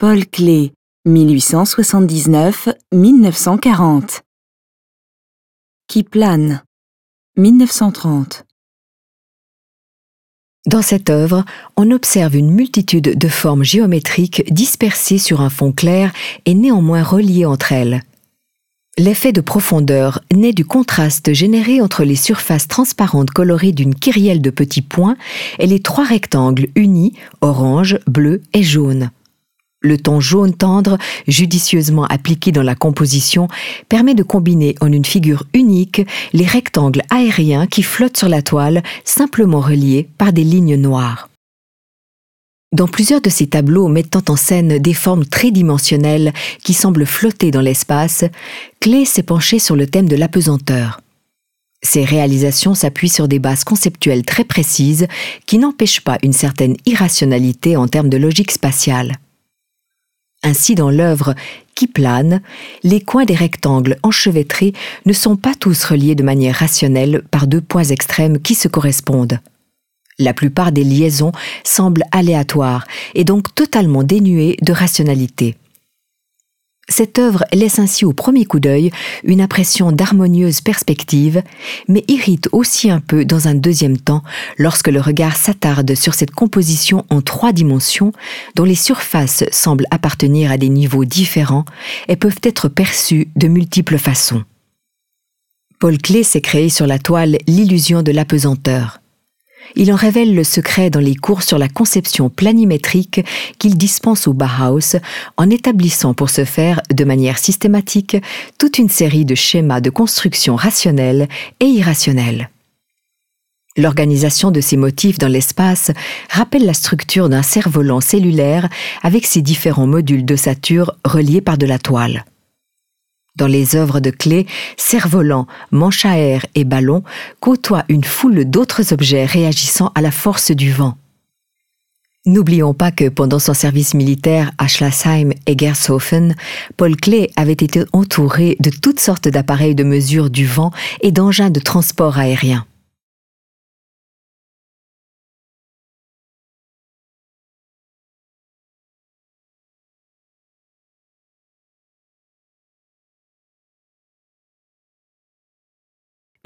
Paul Klee, 1879-1940. Qui plane, 1930. Dans cette œuvre, on observe une multitude de formes géométriques dispersées sur un fond clair et néanmoins reliées entre elles. L'effet de profondeur naît du contraste généré entre les surfaces transparentes colorées d'une kyrielle de petits points et les trois rectangles unis, orange, bleu et jaune. Le ton jaune tendre, judicieusement appliqué dans la composition, permet de combiner en une figure unique les rectangles aériens qui flottent sur la toile, simplement reliés par des lignes noires. Dans plusieurs de ces tableaux mettant en scène des formes tridimensionnelles qui semblent flotter dans l'espace, Klee s'est penché sur le thème de l'apesanteur. Ces réalisations s'appuient sur des bases conceptuelles très précises qui n'empêchent pas une certaine irrationalité en termes de logique spatiale. Ainsi, dans l'œuvre qui plane, les coins des rectangles enchevêtrés ne sont pas tous reliés de manière rationnelle par deux points extrêmes qui se correspondent. La plupart des liaisons semblent aléatoires et donc totalement dénuées de rationalité. Cette œuvre laisse ainsi au premier coup d'œil une impression d'harmonieuse perspective, mais irrite aussi un peu dans un deuxième temps lorsque le regard s'attarde sur cette composition en trois dimensions dont les surfaces semblent appartenir à des niveaux différents et peuvent être perçues de multiples façons. Paul Klee s'est créé sur la toile l'illusion de l'apesanteur. Il en révèle le secret dans les cours sur la conception planimétrique qu'il dispense au Bauhaus en établissant pour ce faire, de manière systématique, toute une série de schémas de construction rationnels et irrationnels. L'organisation de ces motifs dans l'espace rappelle la structure d'un cerf-volant cellulaire avec ses différents modules d'ossature reliés par de la toile. Dans les œuvres de Clé, cerf-volant, manche à air et ballon côtoient une foule d'autres objets réagissant à la force du vent. N'oublions pas que pendant son service militaire à Schlasheim et Gershofen, Paul Klee avait été entouré de toutes sortes d'appareils de mesure du vent et d'engins de transport aérien.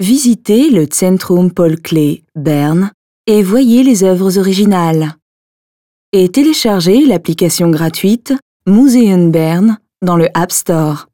Visitez le Zentrum Paul Klee, Berne, et voyez les œuvres originales. Et téléchargez l'application gratuite Museum Bern dans le App Store.